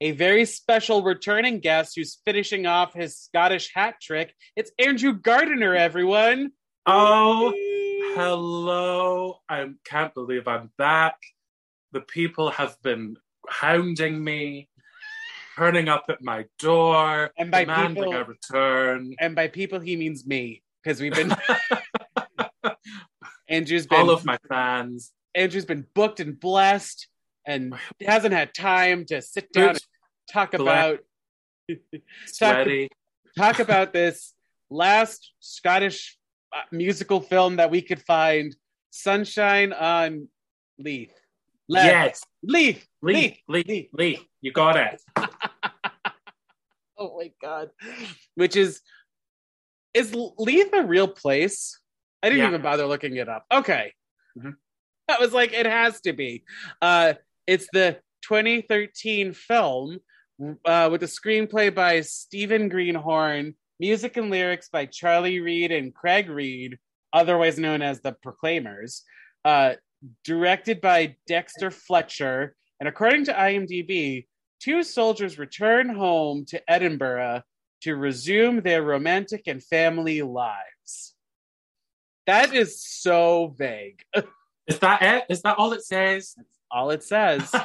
a very special returning guest who's finishing off his Scottish hat trick. It's Andrew Gardiner, everyone. Oh, hello. I can't believe I'm back. The people have been hounding me, turning up at my door, And by demanding people- a return. And by people, he means me, because we've been. Andrew's been All of my fans. Andrew's been booked and blessed, and hasn't had time to sit down talk Blessed. about Sweaty. talk about this last Scottish uh, musical film that we could find, Sunshine on Leith. Le- Yes. Leith. Leith. Lee, Leith. Lee, you got it. Oh my god. Which is is Leith a real place? I didn't Yeah. even bother looking it up. Okay. Mhm. I was like, it has to be. Uh it's the 2013 film uh, with a screenplay by Stephen Greenhorn, music and lyrics by Charlie Reid and Craig Reid, otherwise known as the Proclaimers, uh, directed by Dexter Fletcher, and according to IMDb, two soldiers return home to Edinburgh to resume their romantic and family lives. That is so vague. Is that it? Is that all it says? All it says.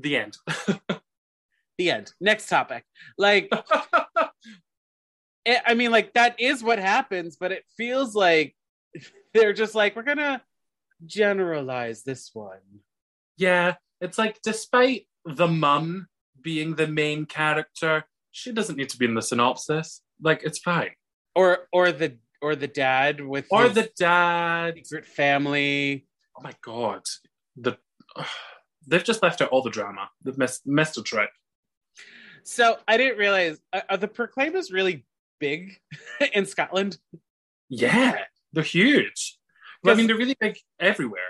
The end. the end. Next topic. Like, it, I mean, like that is what happens, but it feels like they're just like we're gonna generalize this one. yeah, it's like despite the mum being the main character, she doesn't need to be in the synopsis. Like it's fine. or or the or the dad with Or the dad. secret family. Oh my god, the they've just left out all the drama. They've missed missed a trick. So I didn't realize are, are the Proclaimers really big in Scotland? Yeah, they're huge. Well, I mean, they're really big everywhere.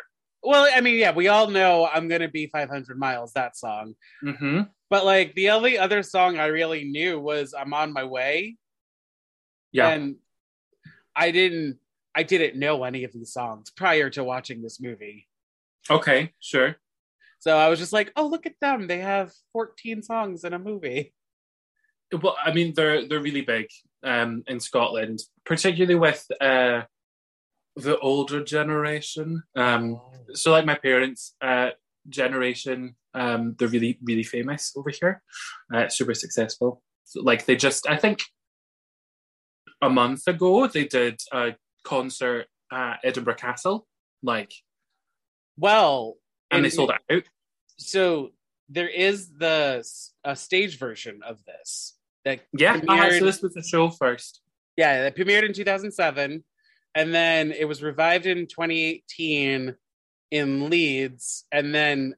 Well, I mean, yeah, we all know I'm gonna be 500 miles that song, hmm but like the only other song I really knew was "I'm on my way," Yeah, and I didn't I didn't know any of these songs prior to watching this movie. okay, sure. So I was just like, "Oh, look at them! They have 14 songs in a movie." Well, I mean, they're they're really big um, in Scotland, particularly with uh, the older generation. Um, so, like my parents' uh, generation, um, they're really really famous over here, uh, super successful. So, like they just, I think, a month ago they did a concert at Edinburgh Castle, like, Well, and they sold out. So there is the a stage version of this that Yeah, premiered- so this was the show first. yeah that premiered in 2007, and then it was revived in 2018 in Leeds, and then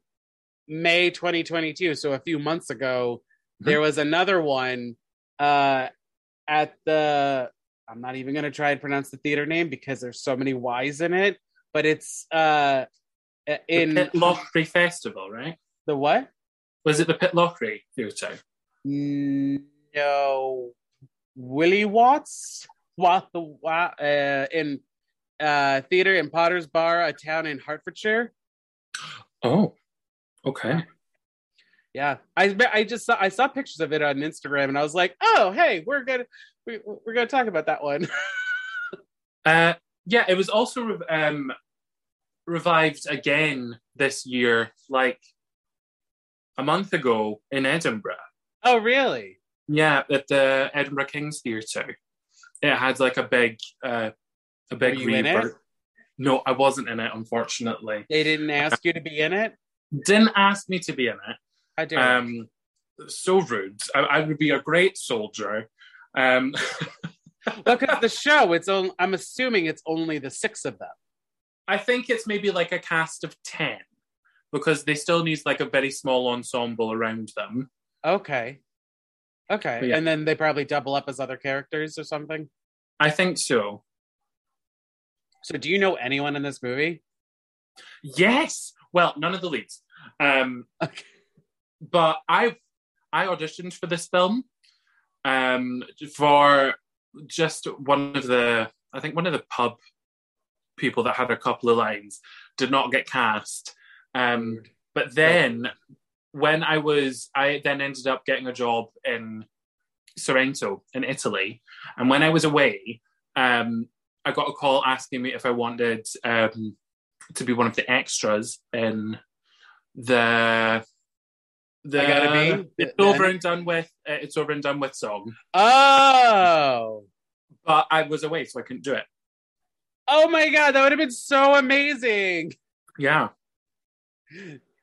May 2022, so a few months ago, there was another one uh, at the. I'm not even going to try and pronounce the theater name because there's so many Y's in it, but it's uh, in the Pitlochry Festival, right? the what? Was it the Pitlochry Theatre? No, Wyllyotts, Wa- Wa- uh, in uh, theater in Potter's Bar, a town in Hertfordshire. Oh, okay. Yeah, I I just saw I saw pictures of it on Instagram, and I was like, oh, hey, we're gonna we, we're gonna talk about that one. Uh, yeah, it was also um, revived again this year, like a month ago in Edinburgh. oh, really? Yeah, at the Edinburgh King's Theatre. It had like a big, uh, a big Were you in it? rebirth. No, I wasn't in it, unfortunately. They didn't ask you to be in it. Didn't ask me to be in it. I do. Um, so rude. I, I would be a great soldier. Um, Look at the show. It's on. I'm assuming it's only the six of them. I think it's maybe like a cast of 10 because they still need like a very small ensemble around them. Okay. Okay, yeah. and then they probably double up as other characters or something. I think so. So, do you know anyone in this movie? Yes. Well, none of the leads. Um, Okay. but I I auditioned for this film um, for just one of the I think one of the pub people that had a couple of lines did not get cast. Um, but then when I was I then ended up getting a job in Sorrento in Italy, and when I was away, um, I got a call asking me if I wanted um, to be one of the extras in the the I gotta be? it's over and done with uh, it's over and done with song. Oh, but i was away so i couldn't do it oh my god, that would have been so amazing. yeah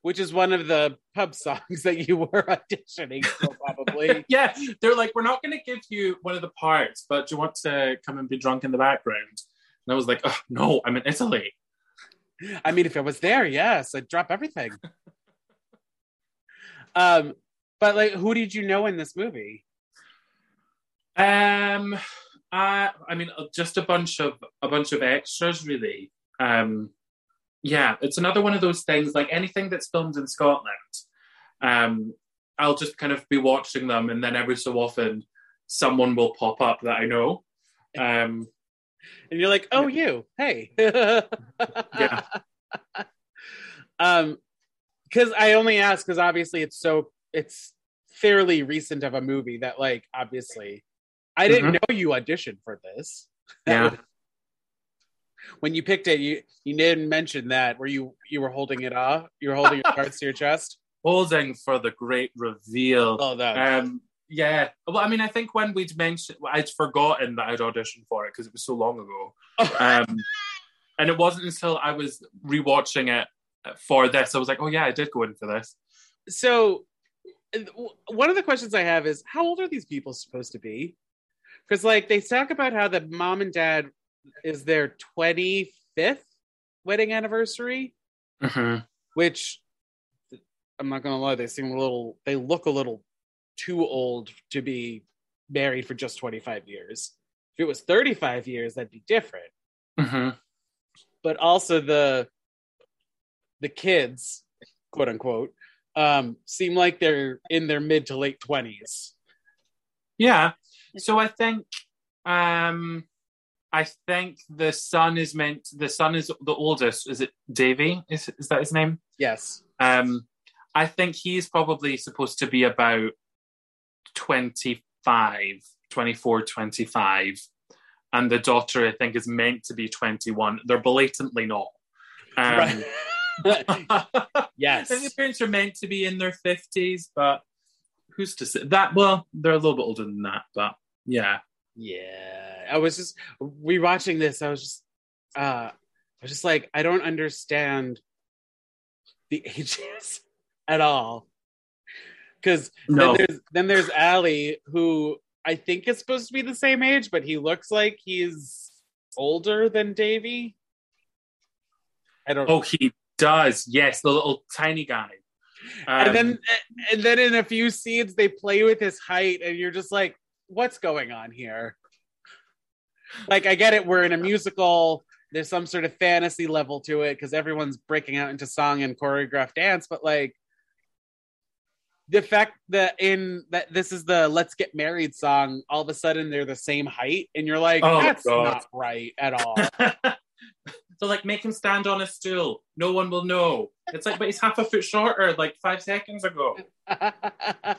Which is one of the pub songs that you were auditioning for, probably. yeah they're like we're not going to give you one of the parts but do you want to come and be drunk in the background and i was like oh no i'm in italy I mean, if I was there, yes, I'd drop everything. um, but like, who did you know in this movie? um uh, i mean uh, just a bunch of a bunch of extras really um yeah it's another one of those things like anything that's filmed in scotland um i'll just kind of be watching them and then every so often someone will pop up that i know um And you're like, oh, you, hey. Yeah. Um, because I only ask because obviously it's so it's fairly recent of a movie that like obviously I didn't know you auditioned for this. Yeah. when you picked it, you you didn't mention that. Were you you were holding it off? You were holding your cards to your chest. holding for the great reveal Oh, that. um yeah well i mean i think when we'd mentioned i'd forgotten that i'd auditioned for it because it was so long ago um and it wasn't until i was rewatching it for this i was like oh yeah i did go in for this so one of the questions I have is how old are these people supposed to be? Because like they talk about how the mom and dad is their 25th wedding anniversary, mm-hmm. which I'm not gonna lie, they seem a little they look a little too old to be married for just 25 years. If it was 35 years, that'd be different. Mm-hmm. But also the the kids, quote unquote, um, seem like they're in their mid to late 20s. yeah so i think um i think the son is meant the son is the oldest is it davy is, is that his name Yes. Um, I think he's probably supposed to be about 25, 24, 25. And the daughter, I think, is meant to be 21. They're blatantly not. Um, yes. and the parents are meant to be in their 50s, but who's to say that? Well, they're a little bit older than that, but yeah. Yeah. I was just rewatching this. I was just uh I was just like, I don't understand the ages at all. Cause No. then there's then there's Allie, who I think is supposed to be the same age, but he looks like he's older than Davy. I don't Oh, he does. Yes, the little tiny guy. And Um, then and then in a few scenes they play with his height and you're just like what's going on here like i get it we're in a musical there's some sort of fantasy level to it because everyone's breaking out into song and choreographed dance but like the fact that in that this is the let's get married song all of a sudden they're the same height and you're like Oh, that's God. not right at all so like make him stand on a stool. No one will know. It's like, but he's half a foot shorter, like five seconds ago.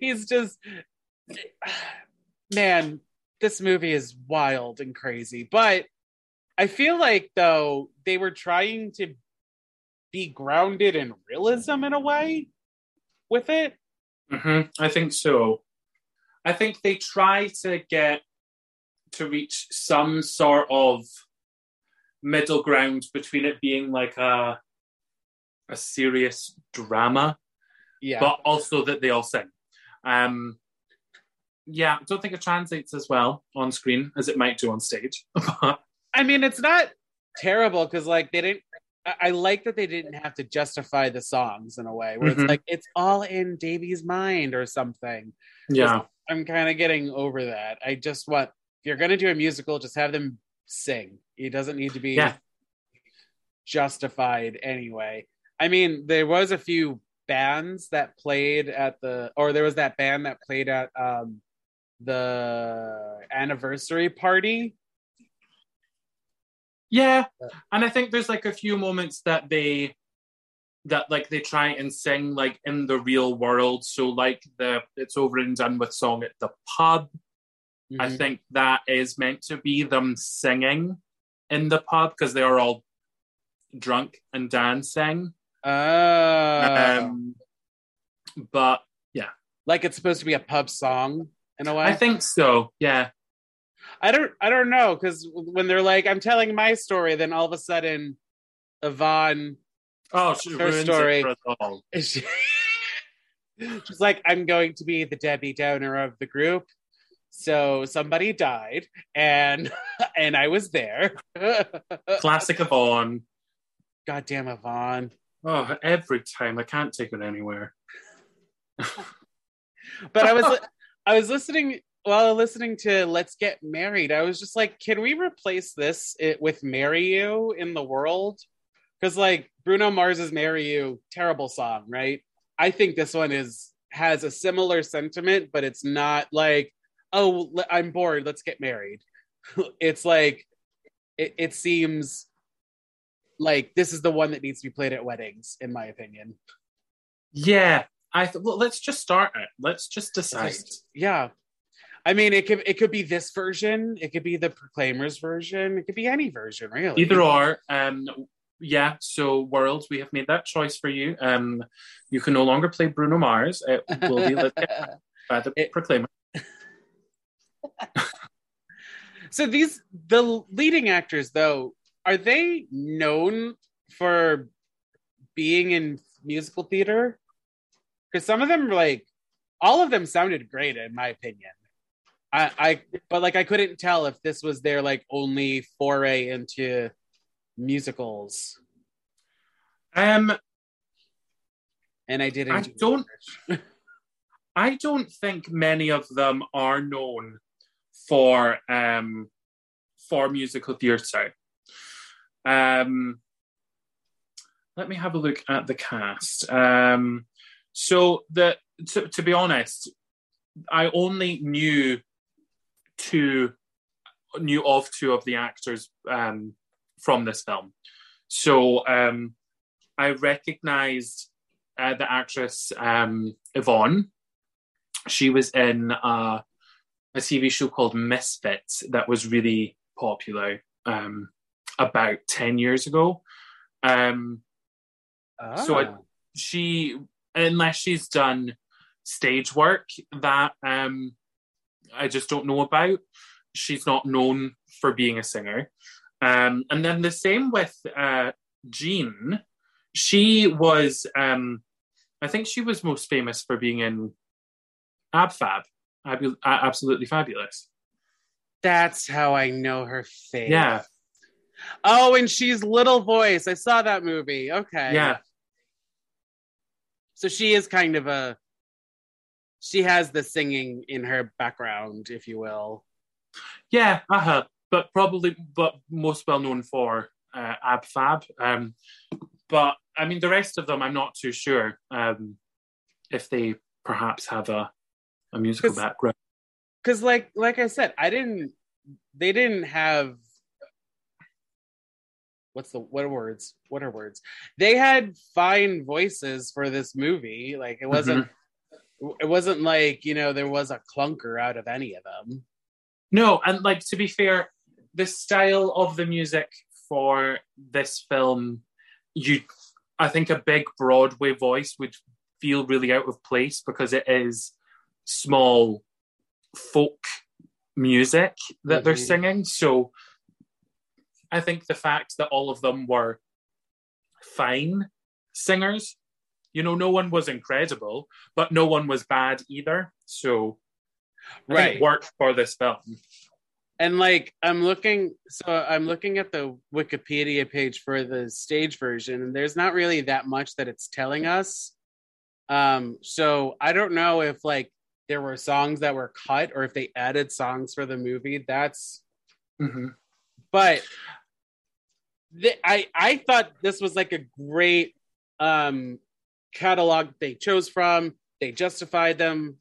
He's just man, this movie is wild and crazy. But I feel like though they were trying to be grounded in realism in a way with it. hmm I think so. I think they try to get to reach some sort of middle ground between it being like a a serious drama, Yeah. but also that they all sing. Um, yeah, I don't think it translates as well on screen as it might do on stage. I mean, it's not terrible because like they didn't I, I like that they didn't have to justify the songs in a way where Mhm. it's like it's all in Davy's mind or something. Yeah. I'm kind of getting over that. I just want if you're gonna do a musical, just have them sing. It doesn't need to be Yeah. justified anyway. I mean, there was a few bands that played at the or there was that band that played at um the anniversary party. Yeah, and I think there's like a few moments that they that like they try and sing like in the real world. So like the it's over and done with song at the pub. I Mhm. think that is meant to be them singing in the pub because they are all drunk and dancing. Oh. Um, but yeah. like it's supposed to be a pub song in a way. I think so. Yeah. I don't I don't know because when they're like I'm telling my story, then all of a sudden Yvonne Oh, she Her ruins story. it for us all. she's like I'm going to be the Debbie Downer of the group. So somebody died and and I was there. Classic Yvonne. Goddamn Yvonne. Oh, every time I can't take it anywhere. But I was I was listening while listening to Let's Get Married. I was just like, can we replace this it, with Marry You in the world? Because like Bruno Mars's Marry You, terrible song, right? I think this one is has a similar sentiment, but it's not like, oh, I'm bored, let's get married. it's like it, it seems like this is the one that needs to be played at weddings, in my opinion. Yeah, I th- well, let's just start it. Let's just decide. Just- yeah. I mean, it could it could be this version. It could be the Proclaimers version. It could be any version, really. Either or. Um, yeah. So, world, we have made that choice for you. Um, you can no longer play Bruno Mars. It will be by the It- Proclaimer. So these the leading actors, though, are they known for being in musical theater? Because some of them, like, all of them sounded great, in my opinion. I, I, but like, I couldn't tell if this was their like only foray into musicals, Um, and I didn't. I do don't- I don't think many of them are known for um, for musical theatre. Um, let me have a look at the cast. Um, so the to, to be honest, I only knew two knew of two of the actors um, from this film. So um, I recognized uh, the actress um, Yvonne. She was in uh, a TV show called Misfits that was really popular um, about 10 years ago. Um, So I- Ah. she, unless she's done stage work that um, I just don't know about, she's not known for being a singer. Um, and then the same with uh, Jean. She was, um, I think she was most famous for being in Ab Fab, absolutely fabulous. That's how I know her face. Yeah, Oh, and she's Little Voice. I saw that movie. Okay. yeah, So she is kind of a. She has the singing in her background, if you will. yeah. Uh-huh. But probably, but most well known for uh, Ab Fab. Um, but I mean, the rest of them, I'm not too sure um, if they perhaps have a a musical 'Cause- background. Because, like, like I said, I didn't. They didn't have. What's the what are words? What are words? They had fine voices for this movie. Like it wasn't. Mm-hmm. It wasn't like you know there was a clunker out of any of them. No, and like to be fair, the style of the music for this film, you, I think a big Broadway voice would feel really out of place because it is small folk music that they're Mhm. singing. So I think the fact that all of them were fine singers, you know, no one was incredible, but no one was bad either. So I Right. it worked for this film. And like I'm looking so I'm looking at the Wikipedia page for the stage version and there's not really that much that it's telling us. Um so I don't know if like there were songs that were cut or if they added songs for the movie. That's hmm but th- I I thought this was like a great um catalog they chose from. They justified them.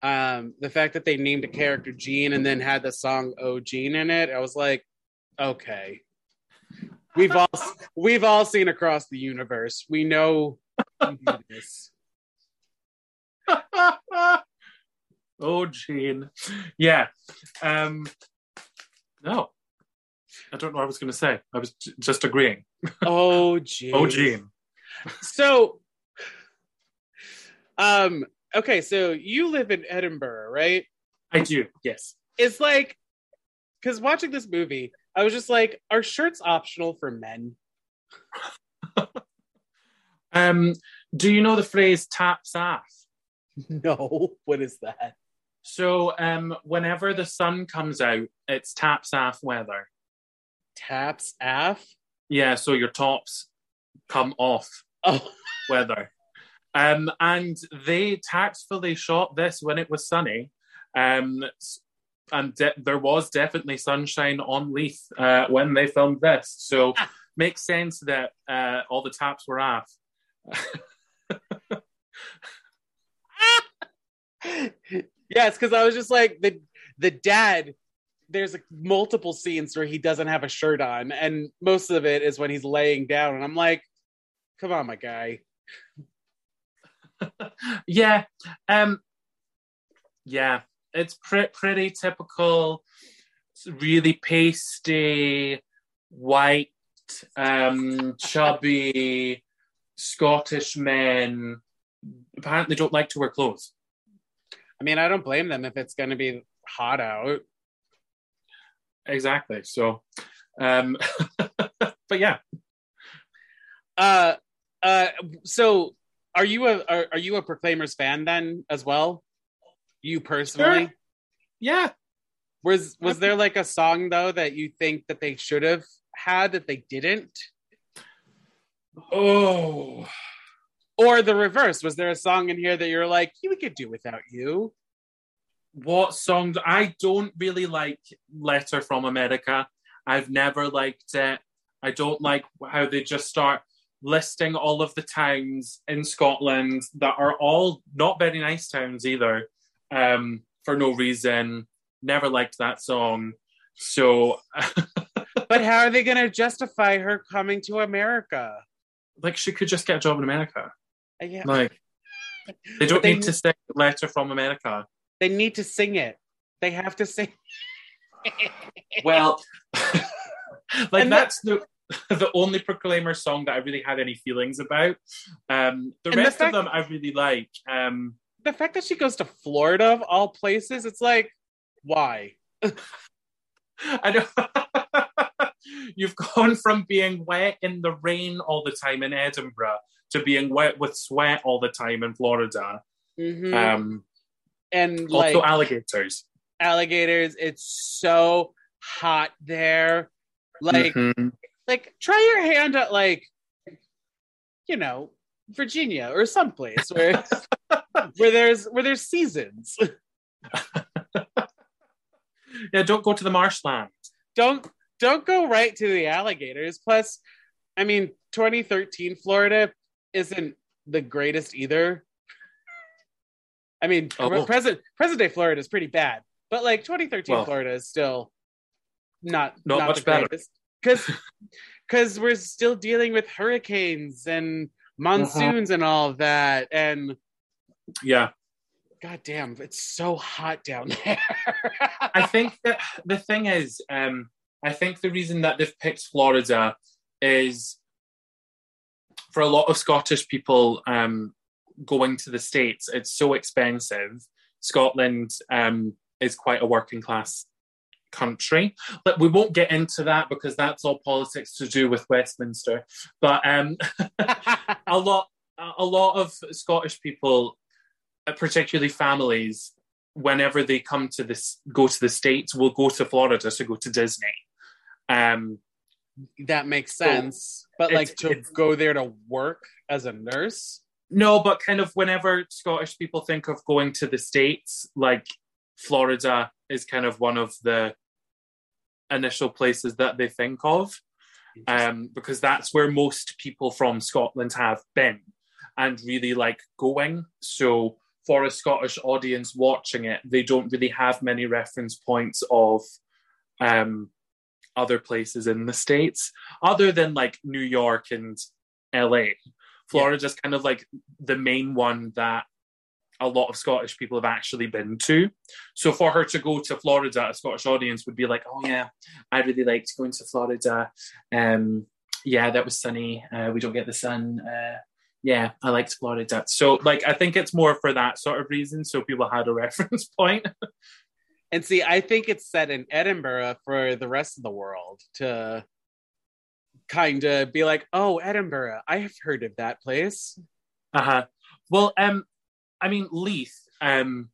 Um, the fact that they named a character Jean and then had the song "Oh Jean" in it, I was like, okay, we've all we've all seen across the universe. We know this. oh, Jean. Yeah. Um, no, I don't know what I was going to say. I was j- just agreeing. Oh Jean. Oh, Jean. So, um, okay, so you live in Edinburgh, right? I do. Yes. It's like, because watching this movie, I was just like, are shirts optional for men? Um, do you know the phrase "taps off"? No. What is that? So, um, whenever the sun comes out, it's taps off weather. Taps af? Yeah. So your tops come off Oh, weather. Um, and they tactfully shot this when it was sunny. Um, and de- there was definitely sunshine on Leith uh, when they filmed this. So Ah. makes sense that uh, all the taps were off. yes, because I was just like the the dad. There's multiple scenes where he doesn't have a shirt on, and most of it is when he's laying down, and I'm like, "Come on, my guy." yeah. Um, yeah. It's pre- pretty typical, It's really pasty, white, um, chubby Scottish men. Apparently, don't like to wear clothes. I mean, I don't blame them if it's going to be hot out. Exactly. So, um, but yeah, Uh, uh, so are you a are, are you a Proclaimers fan then as well? You personally? Sure. yeah. Was was there like a song though that you think that they should have had that they didn't? Oh, Or the reverse? Was there a song in here that you're like, we could do without you? What songs? I don't really like Letter from America. I've never liked it. I don't like how they just start listing all of the towns in Scotland that are all not very nice towns either, um, for no reason. Never liked that song. So, But how are they going to justify her coming to America? like, she could just get a job in America. Uh, Yeah, Like, they don't they- need to say Letter from America. They need to sing it. They have to sing. Well, like And that's the the only Proclaimer song that I really had any feelings about. Um, the And the rest fact- of them I really like. Um, the fact that she goes to Florida of all places, it's like, why? I know you've gone from being wet in the rain all the time in Edinburgh to being wet with sweat all the time in Florida. Mhm. Um, and like also alligators. alligators, it's so hot there. Like, Mhm. like try your hand at like, you know, Virginia or someplace where where there's where there's seasons. yeah, don't go to the marshland. don't don't go right to the alligators. Plus, I mean, 2013 Florida isn't the greatest either. I mean, Oh. present present day Florida is pretty bad, but like 2013 Well. Florida is still not Not much the better. because because we're still dealing with hurricanes and monsoons and all of that and Yeah. god damn it's so hot down there I think that the thing is, um, I think the reason that they've picked Florida is for a lot of Scottish people um, going to the States, it's so expensive. Scotland um, is quite a working class country. But we won't get into that because that's all politics to do with Westminster. But um, a lot, a lot of Scottish people, uh, particularly families, whenever they come to this, go to the states, will go to Florida to go to Disney. Um, that makes sense. but like to go there to work as a nurse. No, but kind of whenever Scottish people think of going to the States, like Florida is kind of one of the initial places that they think of, um, because that's where most people from Scotland have been and really like going. So for a Scottish audience watching it, they don't really have many reference points of um, other places in the States, other than like New York and LA. Florida's kind of like the main one that a lot of Scottish people have actually been to. So for her to go to Florida, a Scottish audience would be like, "Oh yeah, I really liked going to Florida. Um, yeah, that was sunny. Uh, we don't get the sun. Uh, yeah, I liked Florida." So like, I think it's more for that sort of reason. So people had a reference point. And see, I think it's set in Edinburgh for the rest of the world to kind of be like, oh, Edinburgh, I have heard of that place. Uh huh. Well, um, I mean, Leith um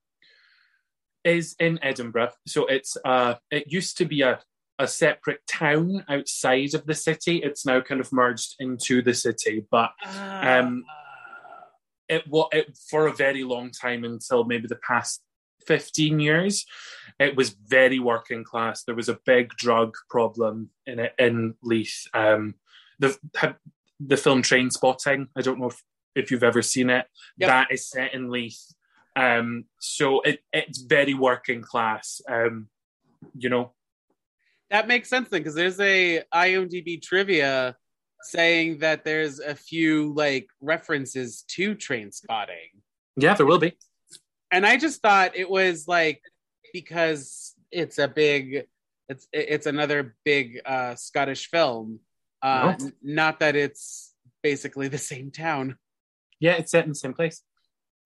is in Edinburgh, so it's uh, it used to be a a separate town outside of the city. It's now kind of merged into the city, but Um, it was it, for a very long time until maybe the past 15 years it was very working class. There was a big drug problem in it in leith. Um the the film Trainspotting i don't know if, if you've ever seen it. Yep. that is set in leith. Um so it, it's very working class. Um you know? That makes sense then, because there's a IMDb trivia saying that there's a few like references to Trainspotting. yeah there will be and I just thought it was like because it's a big, it's it's another big uh, Scottish film. Uh, No. Not that it's basically the same town. yeah it's set in the same place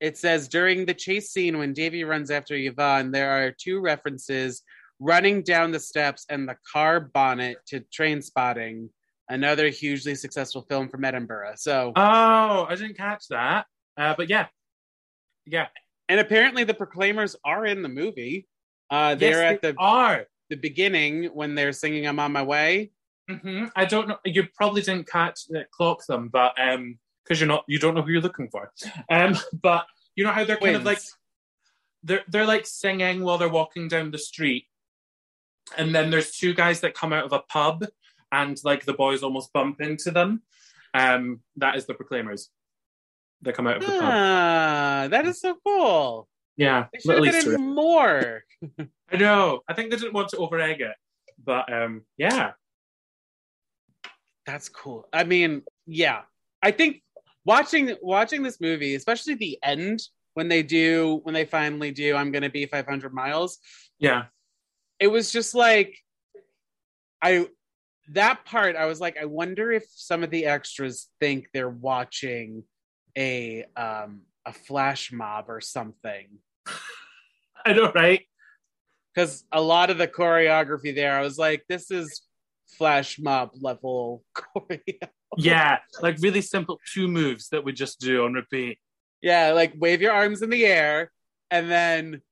It says during the chase scene when Davy runs after Yvonne, there are two references: running down the steps and the car bonnet to Trainspotting, another hugely successful film from Edinburgh. So, oh i didn't catch that uh but yeah yeah and apparently the Proclaimers are in the movie. Uh, they're yes, at they the are the beginning when they're singing "I'm on my way." hmm I don't know. You probably didn't catch uh, clock them, but um, because you're not, you don't know who you're looking for. Um, but you know how they're kind of like they're they're like singing while they're walking down the street, and then there's two guys that come out of a pub, and like the boys almost bump into them. Um, that is the Proclaimers. They come out of the pub. Ah, that is so cool. Yeah, They should have been in more. I know. I think they didn't want to overegg it, but um, yeah, That's cool. I mean, yeah. I think watching watching this movie, especially the end when they do when they finally do I'm going to be 500 miles, yeah, it was just like I that part I was like I wonder if some of the extras think they're watching a um a flash mob or something. I know, right? because a lot of the choreography there, I was like, this is flash mob level choreo. Yeah, like really simple two moves that we just do on repeat. yeah, like wave your arms in the air and then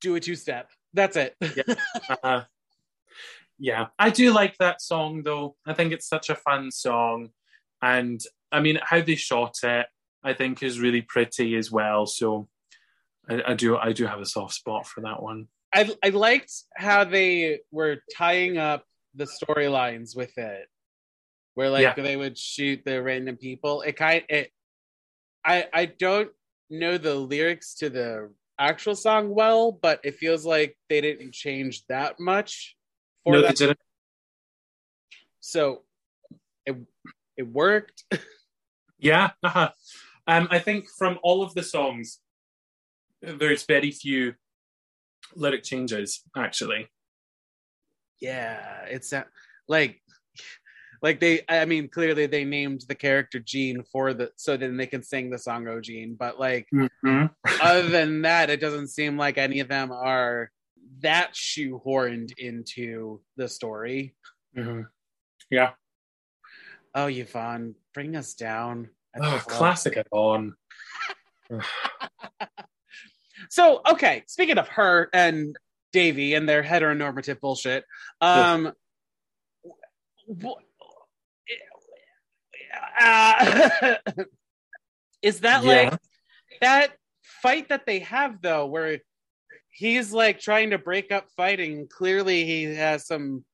do a two step. That's it. Uh, yeah, I do like that song though. I think it's such a fun song, and I mean how they shot it, I think is really pretty as well. So I, I do, I do have a soft spot for that one. I I liked how they were tying up the storylines with it, where like Yeah. they would shoot the random people. It kind it. I I don't know the lyrics to the actual song well, but it feels like they didn't change that much for no, that they didn't. so it it worked. Yeah, uh-huh. Um, I think from all of the songs, there's very few lyric changes actually. yeah, it's uh, like like they. I mean, clearly they named the character Jean for the so then they can sing the song "Oh Jean." But like other than that, it doesn't seem like any of them are that shoehorned into the story. Mhm. Yeah, Oh, Yvonne, bring us down. Oh, classic at on. So, okay, speaking of her and Davy and their heteronormative bullshit, um, uh, is that Yeah. like that fight that they have though, where he's like trying to break up fighting? Clearly, he has some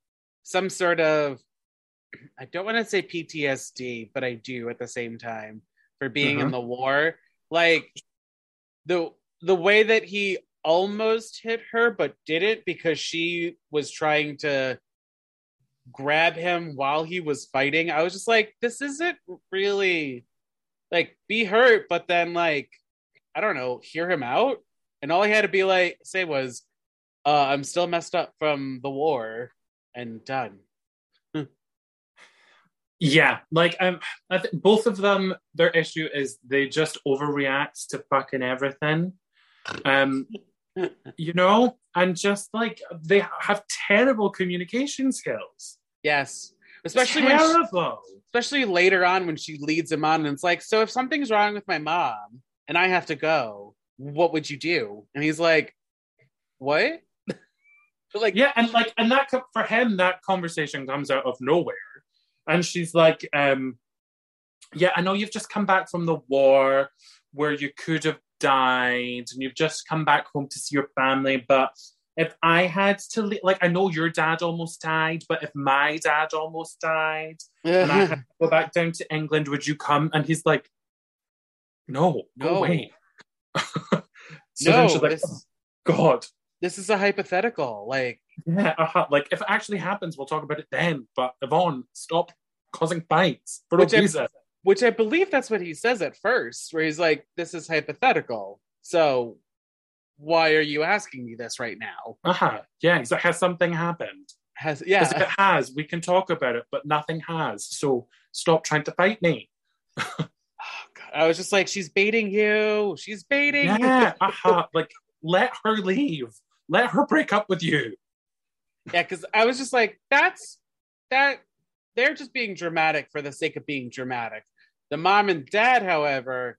some sort of I don't want to say PTSD, but I do at the same time for being in Mhm. the war. Like the the way that he almost hit her but didn't because she was trying to grab him while he was fighting. I was just like, this isn't really like be hurt, but then like I don't know, hear him out. And all he had to be like say was, uh, I'm still messed up from the war and done. Yeah, like um, I th- both of them, their issue is they just overreact to fucking everything. Um, you know, and just like they have terrible communication skills. Yes. Especially when she- terrible. especially later on when she leads him on and it's like, so if something's wrong with my mom and I have to go, what would you do? And he's like, What? like yeah, and like, and that for him, that conversation comes out of nowhere, and she's like, um, "Yeah, I know you've just come back from the war where you could have died, and you've just come back home to see your family, but." If I had to, like, I know your dad almost died, but if my dad almost died, and I had to go back down to England, would you come? And he's like, no, go No. way. so no, then she's like, this, oh, God. this is a hypothetical. Like, Yeah, uh-huh. like if it actually happens, we'll talk about it then. But Yvonne, stop causing fights for Which no reason. which I believe that's what he says at first, where he's like, This is hypothetical. So why are you asking me this right now? Uh-huh. Yeah, he's like, has something happened? Has yeah. if it has, we can talk about it, but nothing has. So stop trying to fight me. Oh, God. I was just like, she's baiting you. She's baiting you. Yeah, uh-huh. like let her leave. Let her break up with you. Yeah, because I was just like, that's that they're just being dramatic for the sake of being dramatic. The mom and dad, however,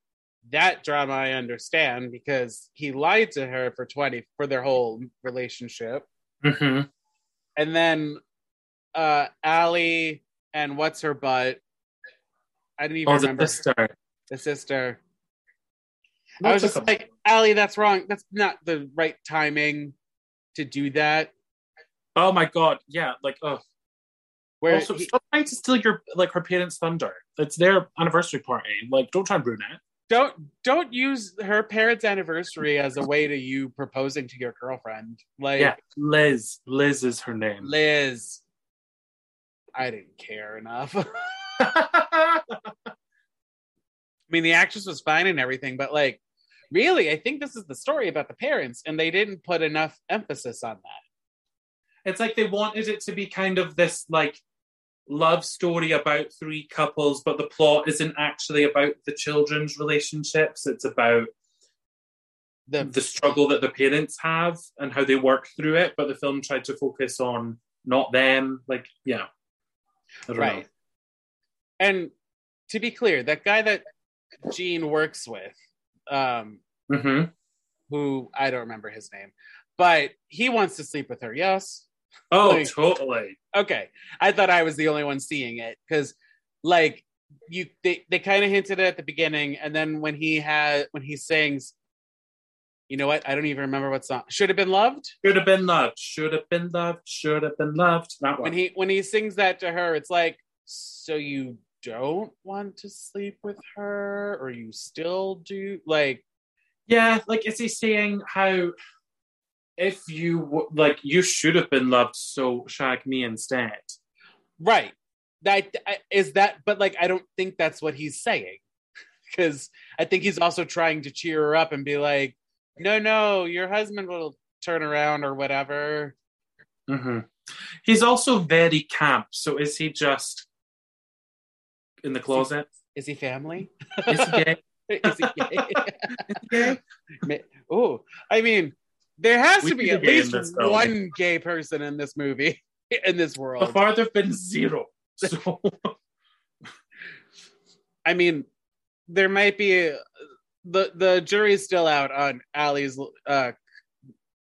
that drama I understand because he lied to her for 20 for their whole relationship. Mm-hmm. And then uh Allie and what's her butt? I didn't even Oh, the remember sister. the sister. No, I was just like, Allie, that's wrong. That's not the right timing to do that. Oh my god, yeah, like oh. Where also, he- stop trying to steal your like her parents' thunder. It's their anniversary party. Like, don't try and ruin it. don't don't use her parents' anniversary as a way to you proposing to your girlfriend. Like Yeah, Liz. Liz is her name. Liz. I didn't care enough. I mean, the actress was fine and everything, but like, really, I think this is the story about the parents, and they didn't put enough emphasis on that. It's like they wanted it to be kind of this like love story about three couples, but the plot isn't actually about the children's relationships. It's about The the struggle that the parents have and how they work through it. But the film tried to focus on not them. Like, yeah. Right. And to be clear, that guy that Jean works with, um, know. hmm who I don't remember his name, but he wants to sleep with her. Yes. Oh, Like- totally. Okay. I thought I was the only one seeing it because, like, you they, they kind of hinted it at the beginning, and then when he had when he sings, you know what? I don't even remember what song. Should have been loved. Should have been loved. Should have been loved. Should have been loved. That When he when he sings that to her, it's like, so you don't want to sleep with her, or you still do? Like, Yeah, like is he saying how if you like you should have been loved, so shock me instead? right? That is that, but like, I don't think that's what he's saying because I think he's also trying to cheer her up and be like, no, no, your husband will turn around or whatever. hmm He's also very camp. So is he just in the closet? Is he family? Is he gay? is he gay? gay? oh, I mean, there has We to be at least this film. one gay person in this movie, in this world. So far, there've been zero. So I mean, there might be a, the the jury's still out on Allie's uh,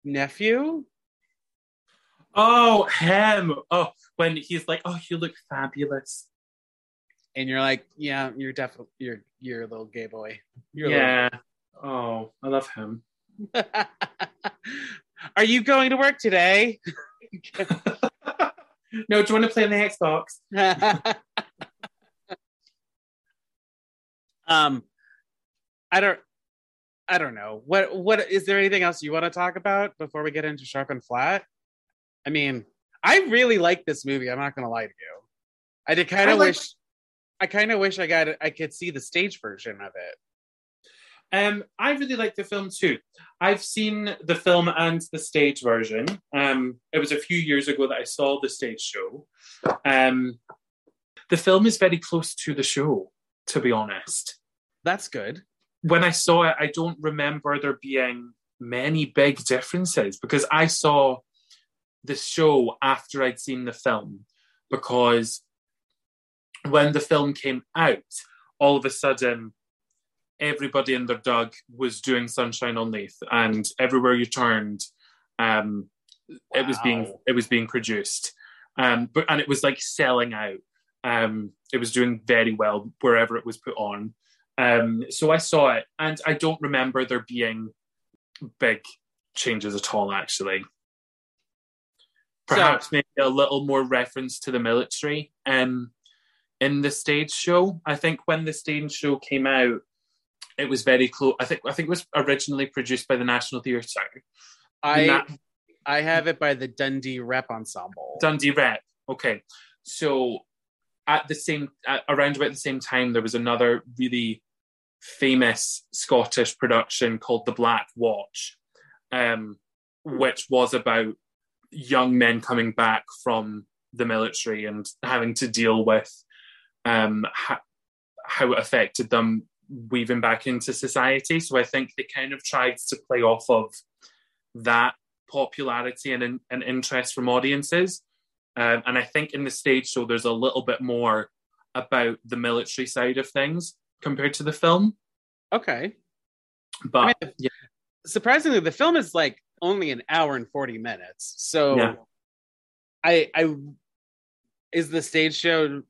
nephew. Oh, him. Oh, when he's like, "Oh, you look fabulous." And you're like, yeah, you're definitely you're you're a little gay boy. You're yeah. Oh, I love him. Are you going to work today? no, do you want to play on the Xbox? um, I don't. I don't know. What what is there anything else you want to talk about before we get into Sharp and Flat? I mean, I really like this movie. I'm not gonna lie to you. I did kind of like- wish I kind of wish I got I could see the stage version of it. Um, I really like the film too. I've seen the film and the stage version. Um, it was a few years ago that I saw the stage show. Um, the film is very close to the show, to be honest. That's good. When I saw it, I don't remember there being many big differences because I saw the show after I'd seen the film. Because when the film came out, all of a sudden, everybody in their dug was doing Sunshine on Leith, and everywhere you turned, um, it was being it was being produced, um, but and it was like selling out. Um, it was doing very well wherever it was put on. Um, so I saw it, and I don't remember there being big changes at all. Actually, perhaps maybe a little more reference to the military um, in the stage show. I think when the stage show came out, it was very close. I think I think it was originally produced by the National Theatre. I Na- I have it by the Dundee Rep Ensemble. Dundee Rep. Okay, so at the same at, around about the same time, there was another really famous Scottish production called The Black Watch, um, which was about young men coming back from the military and having to deal with um, ha- how it affected them weaving back into society. So I think they kind of tried to play off of that popularity and, and interest from audiences. Um, and I think in the stage show, there's a little bit more about the military side of things compared to the film. Okay. But I mean, yeah, Surprisingly, the film is like only an hour and 40 minutes. So Yeah. I I is the stage show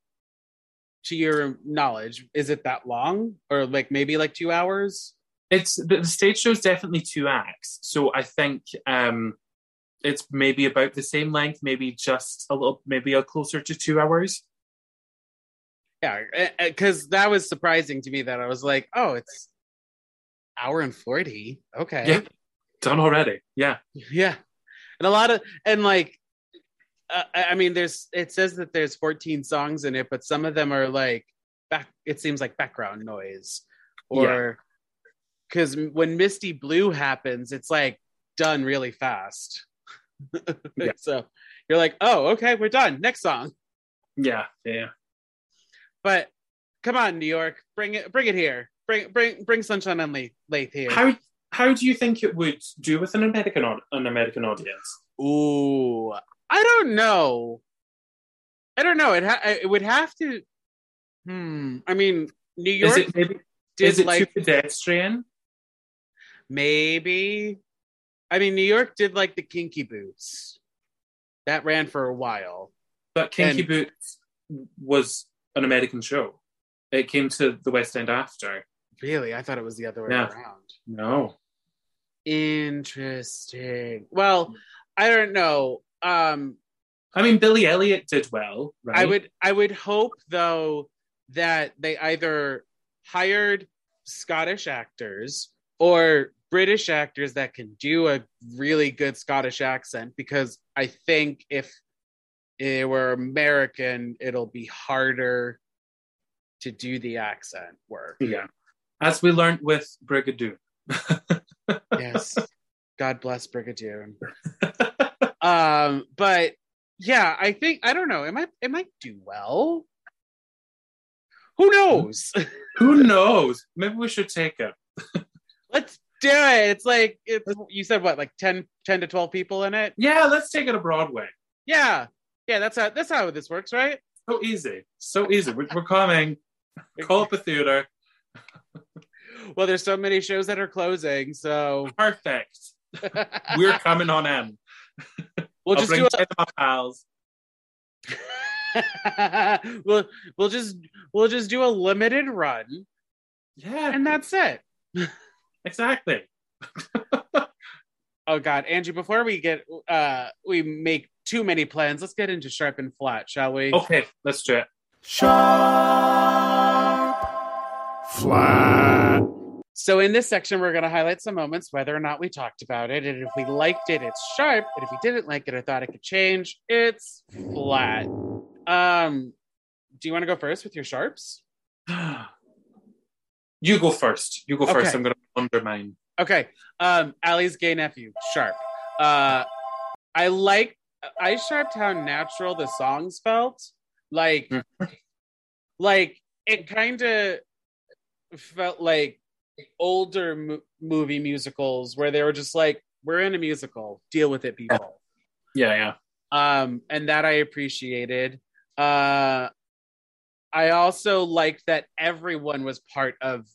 to your knowledge, is it that long? Or like maybe like two hours? it's the, the stage show is definitely two acts. So I think um, it's maybe about the same length, maybe just a little, maybe a closer to two hours. Yeah, because that was surprising to me that I was like, oh, it's hour and 40. Okay. Yeah. Done already. Yeah. Yeah. And a lot of, and like, uh, I I mean, there's, it says that there's 14 songs in it, but some of them are like back, it seems like background noise or because when Misty Blue happens, it's like done really fast. Yeah. so you're like, oh, okay, we're done. Next song. Yeah. Yeah. But come on, New York, bring it, bring it here. Bring, bring, bring Sunshine on Leith here. How how do you think it would do with an American an American audience? Ooh, I don't know. I don't know. It ha- it would have to. Hmm. I mean, New Is York it maybe did is it like too pedestrian? maybe. I mean, New York did like the Kinky Boots. That ran for a while. But Kinky And- Boots was an American show. It came to the West End after. Really, I thought it was the other way Yeah. around. No. Interesting. Well, I don't know. Um, I mean, Billy Elliot did well, right? I would I would hope though that they either hired Scottish actors or British actors that can do a really good Scottish accent because I think if it were American, it'll be harder to do the accent work. Yeah. As we learned with Brigadoon. Yes. God bless Brigadoon. Um, but yeah, I think I don't know. It might it might do well. Who knows? Who knows? Maybe we should take it. Let's do it. It's like it's you said what, like 10, 10 to twelve people in it? Yeah, let's take it to Broadway. Yeah. Yeah, that's how that's how this works, right? So easy. So easy. We're, we're coming. Call up a theater. well, there's so many shows that are closing, so Perfect. We're coming on in. we'll I'll just bring do 10 of my pals. a we'll we'll just we'll just do a limited run, Yeah, and that's it. exactly. Oh God, Angie, before we get uh we make too many plans, let's get into sharp and flat, shall we? Okay, let's do it. Sharp. Flat. So in this section, we're gonna highlight some moments, whether or not we talked about it, and if we liked it, it's sharp, and if we didn't like it or thought it could change, it's flat. Um, do you want to go first with your sharps? You go first. You go first. I'm going to undermine. Okay. Um, Allie's gay nephew, Sharp. Uh, I like. I sharped how natural the songs felt. Like, like it kind of felt like older mo- movie musicals where they were just like, "We're in a musical, deal with it, people." Yeah, yeah. um and that i appreciated uh i also liked that everyone was part of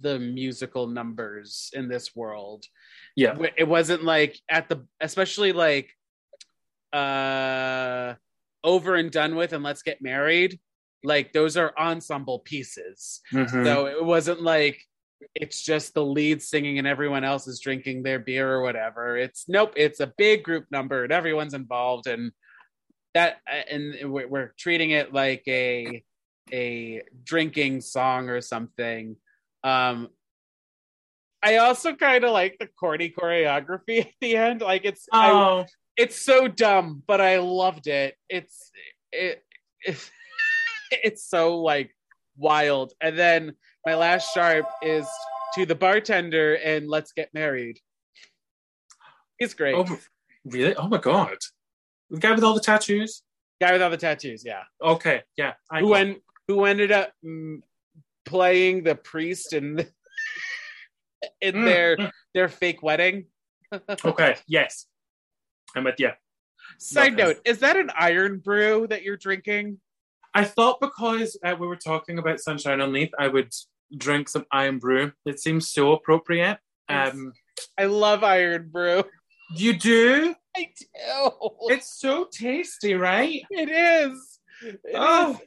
the musical numbers in this world Yeah. It wasn't like at the especially like uh over and done with and let's get married like those are ensemble pieces Mhm. so it wasn't like it's just the lead singing and everyone else is drinking their beer or whatever. It's nope, it's a big group number and everyone's involved and that and we're treating it like a a drinking song or something. Um I also kind of like the corny choreography at the end. Like it's I, oh, it's so dumb, but I loved it. It's it, it it's so like wild. And then my last sharp is to the bartender and let's get married. He's great. oh, really? Oh my god. The guy with all the tattoos? Guy with all the tattoos, yeah. Okay, yeah. I Who en- who ended up mm, playing the priest in in Mm, their mm. their fake wedding. Okay, yes. I'm with you. Side note, is that an iron brew that you're drinking? I thought because uh, we were talking about Sunshine on Leith, I would drink some Irn-Bru. It seems so appropriate. Um, I love iron brew. you do? I do. It's so tasty, right? It is. It Oh. is.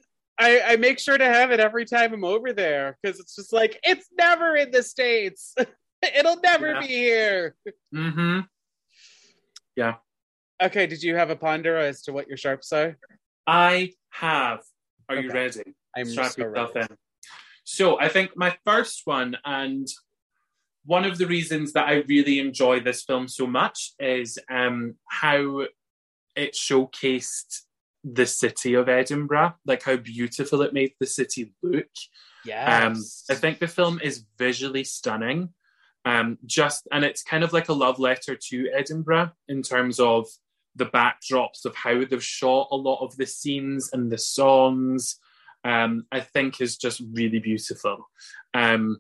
I, I make sure to have it every time I'm over there because it's just like it's never in the states. It'll never Yeah. be here. Mm-hmm. Yeah. Okay, did you have a ponder as to what your sharps are? I have. Are you ready? I'm Strap so yourself ready. in. So I think my first one, and one of the reasons that I really enjoy this film so much is um, how it showcased the city of Edinburgh, like how beautiful it made the city look. Um, I think the film is visually stunning. Um, just and it's kind of like a love letter to Edinburgh in terms of the backdrops of how they've shot a lot of the scenes and the songs. Um, I think is just really beautiful, um,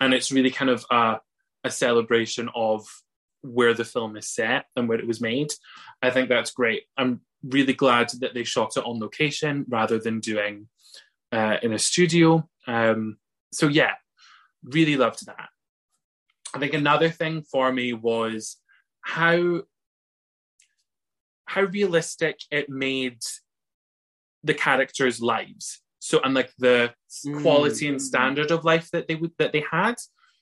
and it's really kind of a, a celebration of where the film is set and where it was made. I think that's great. I'm really glad that they shot it on location rather than doing uh, in a studio. Um, so yeah, really loved that. I think another thing for me was how how realistic it made the characters' lives. So and like the quality and standard of life that they would that they had.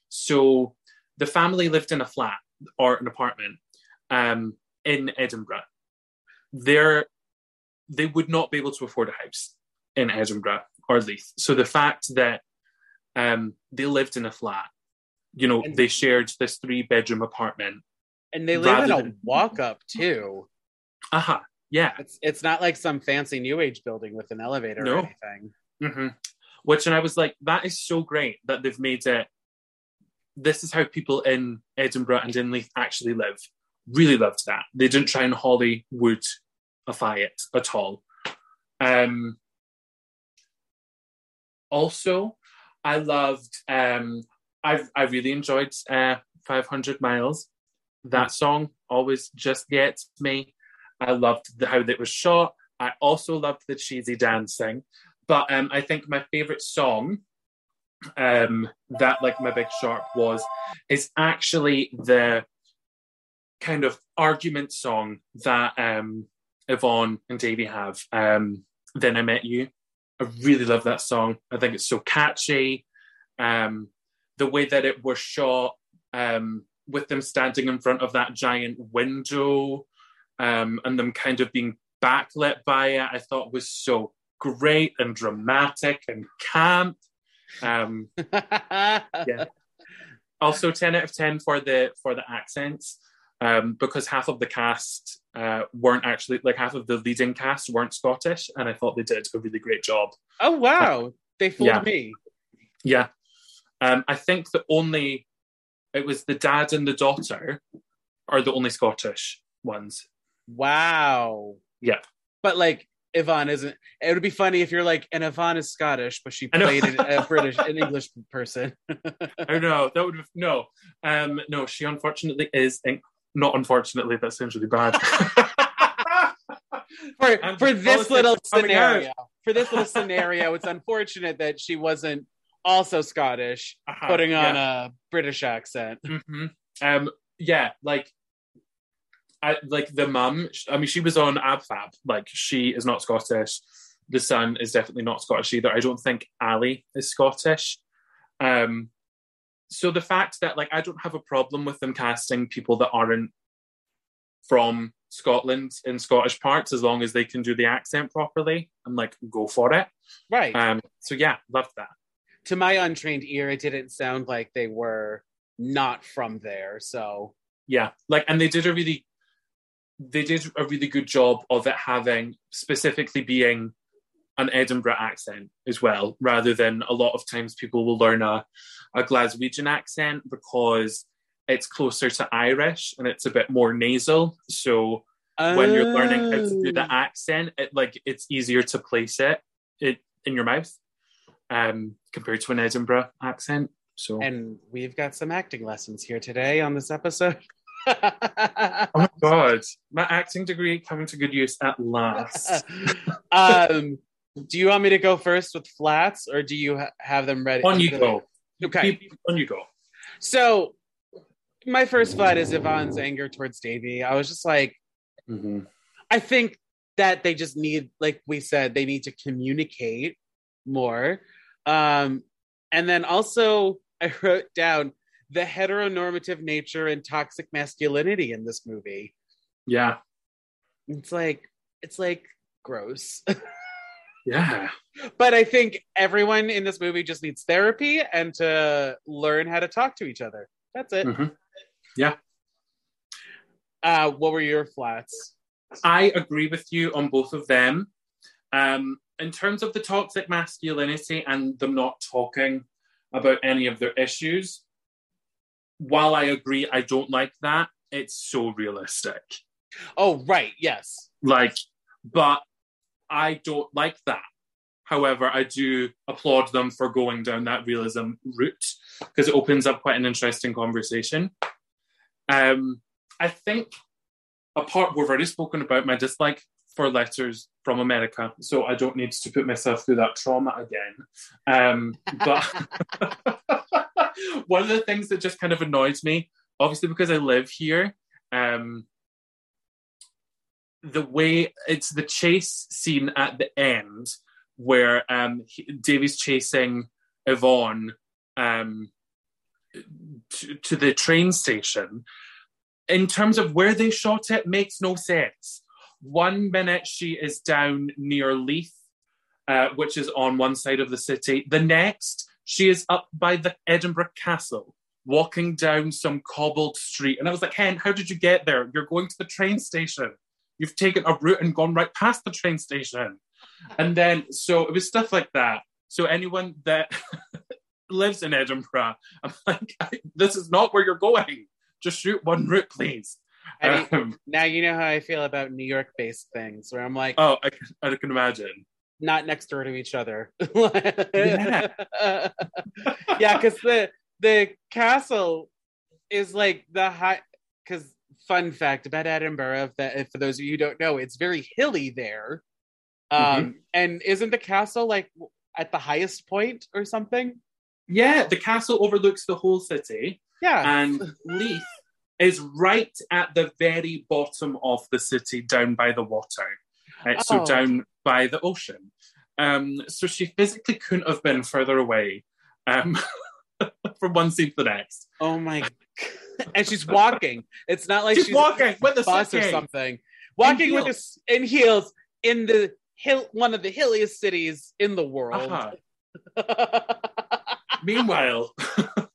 So the family lived in a flat or an apartment um, in Edinburgh. They're they would not be able to afford a house in Edinburgh or Leith. So the fact that um, they lived in a flat, you know, And- they shared this three bedroom apartment. and they live in a than- walk up too. Aha, yeah. It's it's not like some fancy new age building with an elevator No. or anything. hmm Which, and I was like, that is so great that they've made it. This is how people in Edinburgh and in Leith actually live. Really loved that. They didn't try and Hollywoodify it at all. Um, also, I loved. Um, I I really enjoyed uh, 500 Miles. That song always just gets me. I loved the, how it was shot. I also loved the cheesy dancing. But um, I think my favorite song um, that like my big sharp was is actually the kind of argument song that um, Yvonne and Davy have. Um, then I met you. I really love that song. I think it's so catchy. Um, the way that it was shot, um, with them standing in front of that giant window, um, and them kind of being backlit by it, I thought was so great and dramatic and camp. Um, yeah. Also, ten out of ten for the for the accents, um, because half of the cast uh, weren't actually like half of the leading cast weren't Scottish, and I thought they did a really great job. Oh wow, they fooled Yeah. me. Yeah, um, I think the only it was the dad and the daughter are the only Scottish ones. Wow. Yeah. But like Yvonne isn't. It would be funny if you're like, and Yvonne is Scottish, but she played a, a British, an English person. I know. That would have no, um, no. She unfortunately is. In, not unfortunately, that sounds really bad. for for this little coming out. scenario. For this little scenario, it's unfortunate that she wasn't also Scottish, Uh-huh, putting on yeah. a British accent. Mhm. Um, yeah, like, I like the mum. I mean, she was on AbFab. Like, she is not Scottish. The son is definitely not Scottish either. I don't think Ali is Scottish. Um, so the fact that like I don't have a problem with them casting people that aren't from Scotland in Scottish parts as long as they can do the accent properly. I'm like, go for it. Right. Um, so yeah, loved that. to my untrained ear, it didn't sound like they were not from there. So yeah like and they did a really they did a really good job of it having specifically being an edinburgh accent as well rather than a lot of times people will learn a, a glaswegian accent because it's closer to irish and it's a bit more nasal so when you're learning how to do the Oh. accent it like it's easier to place it, it in your mouth um compared to an edinburgh accent so And we've got some acting lessons here today on this episode. oh my god my acting degree coming to good use at last um, do you want me to go first with flats, or do you ha- have them ready? On you go. Okay. Keep- On you go. So, my first flat is Yvonne's anger towards Davy. I was just like, I think that they just need, like we said, they need to communicate more. Um, and then also, I wrote down the heteronormative nature and toxic masculinity in this movie. Yeah. It's like, it's like gross. Yeah. but I think everyone in this movie just needs therapy and to learn how to talk to each other. That's it. Mhm. Uh, what were your flats? I agree with you on both of them. Um, in terms of the toxic masculinity and them not talking about any of their issues, while I agree I don't like that, it's so realistic. Oh, right. Yes. Like, but I don't like that. However, I do applaud them for going down that realism route because it opens up quite an interesting conversation. Um, I think apart we've already spoken about my dislike for letters from America, so I don't need to put myself through that trauma again. Um, but one of the things that just kind of annoys me, obviously because I live here, um, the way it's the chase scene at the end where um, Davy's chasing Yvonne um, to, to the train station. In terms of where they shot it, makes no sense. One minute she is down near Leith, uh, which is on one side of the city. The next, she is up by the Edinburgh Castle, walking down some cobbled street. And I was like, Hen, how did you get there? You're going to the train station. You've taken a route and gone right past the train station. And then, so it was stuff like that. So anyone that lives in Edinburgh, I'm like, this is not where you're going. Just shoot one route, please. I mean, Um, now you know how I feel about New York based things where I'm like, oh, I, can- I can imagine. not next door to each other. Yeah. yeah, because the the castle is like the high. Because fun fact about Edinburgh, that for those of you who don't know, it's very hilly there. Um, Mm-hmm. and isn't the castle like at the highest point or something? Yeah, the castle overlooks the whole city, Yeah. and Leith is right at the very bottom of the city, down by the water. Uh, So Oh. down by the ocean. Um, so she physically couldn't have been further away um, from one scene to the next. oh my. and she's walking. It's not like she's, she's, walking with a bus or something. Walking with us in heels in the hill, one of the hilliest cities in the world. Uh-huh. Meanwhile,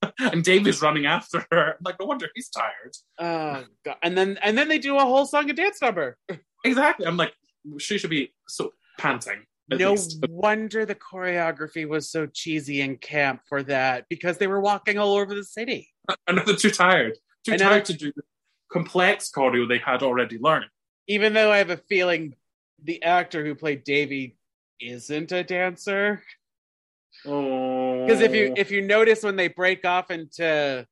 and David's running after her. I'm like, no wonder he's tired. oh god! And then and then they do a whole song and dance number. Exactly. I'm like, she should be so panting. No least. wonder the choreography was so cheesy and camp for that because they were walking all over the city. I know they're too tired. Too tired to do the complex choreo they had already learned. Even though I have a feeling the actor who played Davy isn't a dancer. Oh. Because if you if you notice when they break off into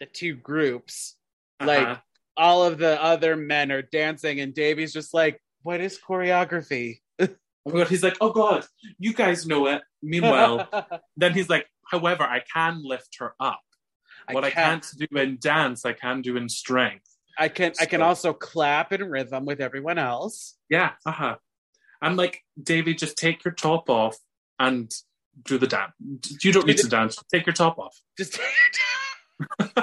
the two groups, like Uh-huh. all of the other men are dancing and Davy's just like, what is choreography? oh my god, he's like, oh god, you guys know it. Meanwhile, then he's like, however, I can lift her up. What I can't do in dance, I can do in strength. I can I can also clap in rhythm with everyone else. Yeah, uh-huh. I'm like, Davy, just take your top off and do the dance. You don't need to dance. Take your top off. Just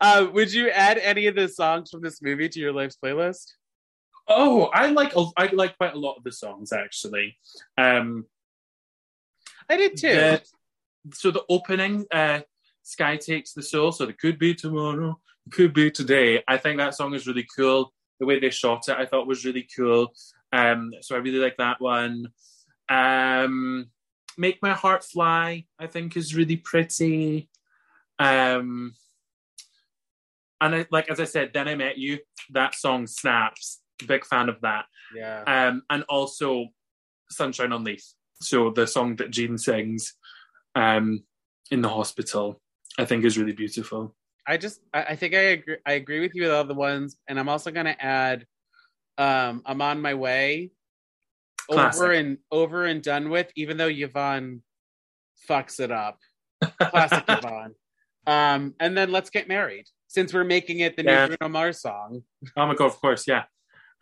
uh, would you add any of the songs from this movie to your life's playlist? Oh, I like I like quite a lot of the songs actually. Um, I did too. the- so the opening, uh, "Sky Takes the Soul," so it could be tomorrow, could be today. I think that song is really cool. The way they shot it, I thought was really cool. Um, so I really like that one. Um, "Make My Heart Fly," I think is really pretty. Um, and I, like as I said, then I met you. That song snaps. Big fan of that. yeah. Um, and also Sunshine on Leith. So the song that Jean sings um, in the hospital, I think is really beautiful. I just I, think I agree I agree with you with all the ones, and I'm also gonna add um I'm on my way. Classic. Over and over and done with, even though Yvonne fucks it up. Classic Yvonne. Um, and then let's get married. Since we're making it the Yeah. new Bruno Mars song. Oh my god, of course, yeah.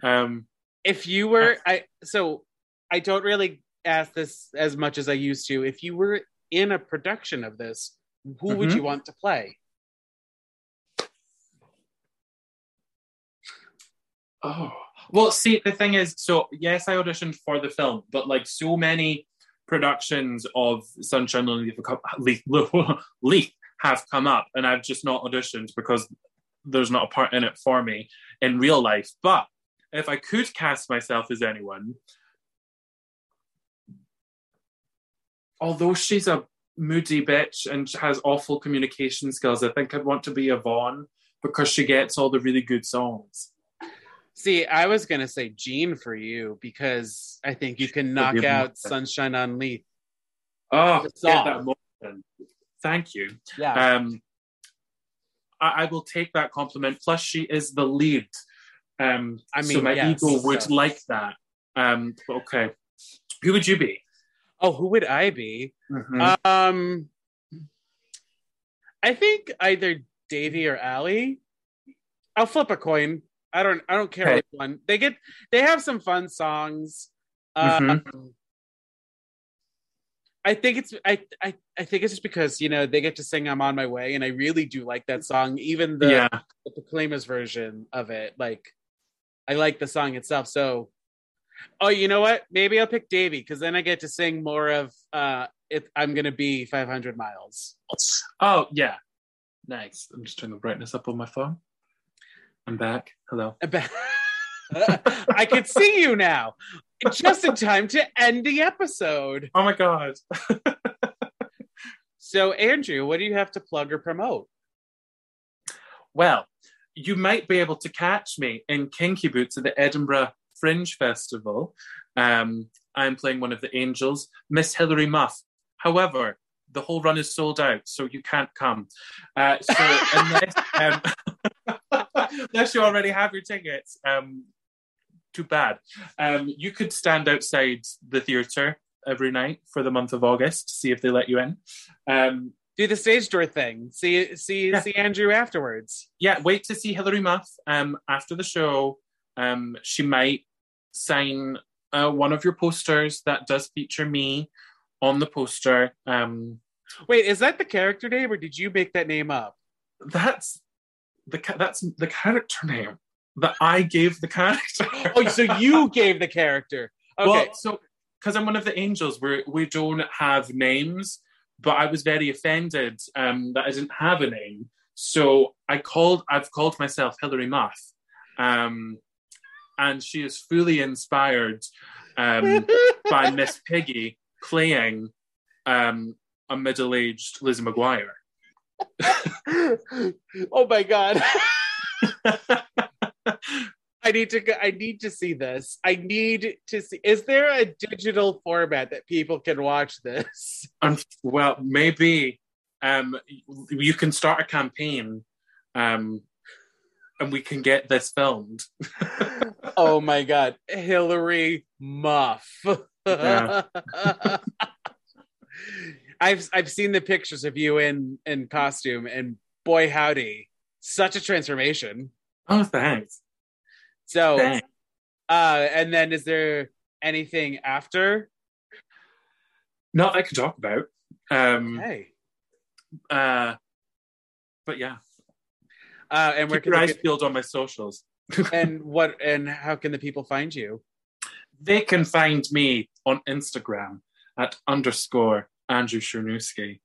Um, If you were I so I don't really ask this as much as I used to. If you were in a production of this, who would Mhm. you want to play? oh, well, see, the thing is, so yes, I auditioned for the film, but like so many productions of Sunshine on Leith, Leith, Leith have come up, and I've just not auditioned because there's not a part in it for me in real life. But if I could cast myself as anyone, although she's a moody bitch and has awful communication skills, I think I'd want to be Yvonne because she gets all the really good songs. See, I was gonna say Jean for you because I think you can knock out. Sunshine on Leith. Oh, get that motion. Thank you. Yeah. Um, I, I will take that compliment. Plus, she is the lead. Um, I so mean, my yes, ego would so- like that. Um, but okay, who would you be? oh, who would I be? Mhm. Um, I think either Davy or Allie. I'll flip a coin. I don't. I don't care Okay. which one. They get. They have some fun songs. Um, Mhm. I think it's. I, I. I think it's just because you know they get to sing "I'm on my way," and I really do like that song. Even the yeah, the Proclaimers version of it. Like, I like the song itself. So, oh, you know what? Maybe I'll pick Davy because then I get to sing more of uh, it. I'm gonna be 500 miles. Oh, yeah. Nice. I'm just turning the brightness up on my phone. I'm back. Hello. I can see you now, just in time to end the episode. Oh my god. So, Andrew, what do you have to plug or promote? Well, you might be able to catch me in Kinky Boots at the Edinburgh Fringe Festival. Um, I'm playing one of the angels, Miss Hilary Muff. However, the whole run is sold out, so you can't come. Uh, so unless, um, unless you already have your tickets, um, too bad. Um, you could stand outside the theatre every night for the month of August to see if they let you in. Um, Do the stage door thing. See see Yeah. see Andrew afterwards. yeah, wait to see Hilary Muff um, after the show. Um, she might sign uh, one of your posters that does feature me on the poster. Um, Wait, is that the character name or did you make that name up? that's the that's the character name that I gave the character. Oh, so you gave the character. Okay. Well, so because I'm one of the angels, we we don't have names, but I was very offended um, that I didn't have a name, so I called. I've called myself Hilary Muff, um, and she is fully inspired um, by Miss Piggy playing um, a middle-aged Lizzie McGuire. oh my god. I need to go, I need to see this. I need to see is there a digital format that people can watch this? And well, maybe um, you can start a campaign, um, and we can get this filmed. oh my god. Hilary Muff. Yeah. I've I've seen the pictures of you in in costume and boy howdy, such a transformation. Oh, thanks. So thanks. uh and then is there anything after? Not I can talk about. Um, Hey. uh, but yeah, Uh and where keep can your eyes pe- peeled on my socials. and what and how can the people find you? They can find me on Instagram at underscore Andrew Chernuski.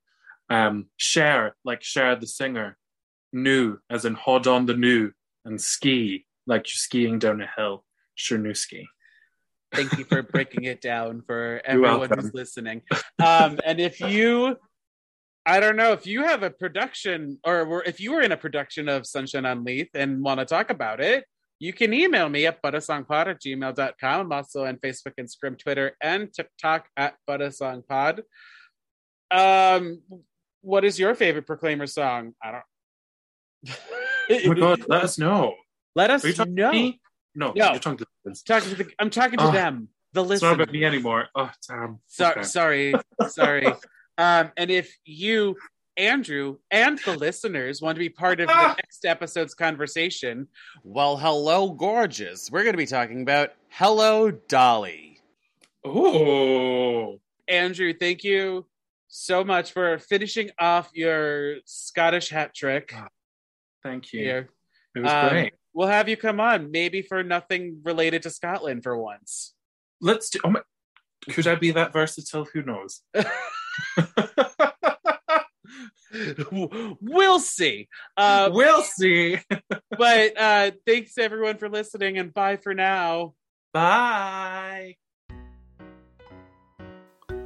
Um, share like share the singer, new as in hod on the new, and ski like you're skiing down a hill. Chernuski. Thank you for breaking it down for everyone who's listening. Um, and if you, I don't know, if you have a production or were- if you were in a production of Sunshine on Leith and want to talk about it, you can email me at buttersongpod at gmail.com. I'm also on Facebook, Instagram, Twitter, and TikTok at buttersongpod. Um, what is your favorite Proclaimer song? I don't. Oh my god, let us know. Let us Are you talking know. No, No. you're talking to the Talking to the, I'm talking to Oh, them, the It's not listeners. about me anymore. Oh, damn. So, Okay. Sorry, sorry. Um, and if you, Andrew, and the listeners want to be part of the Ah! next episode's conversation, well, hello, gorgeous. We're going to be talking about Hello, Dolly. Oh, Andrew, thank you so much for finishing off your Scottish hat trick thank you. here. It was Um, great. We'll have you come on, maybe for nothing related to Scotland for once. Let's do. Oh my, could I be that versatile? Who knows? we'll see. Uh, we'll see. but uh, thanks everyone for listening, and bye for now. Bye.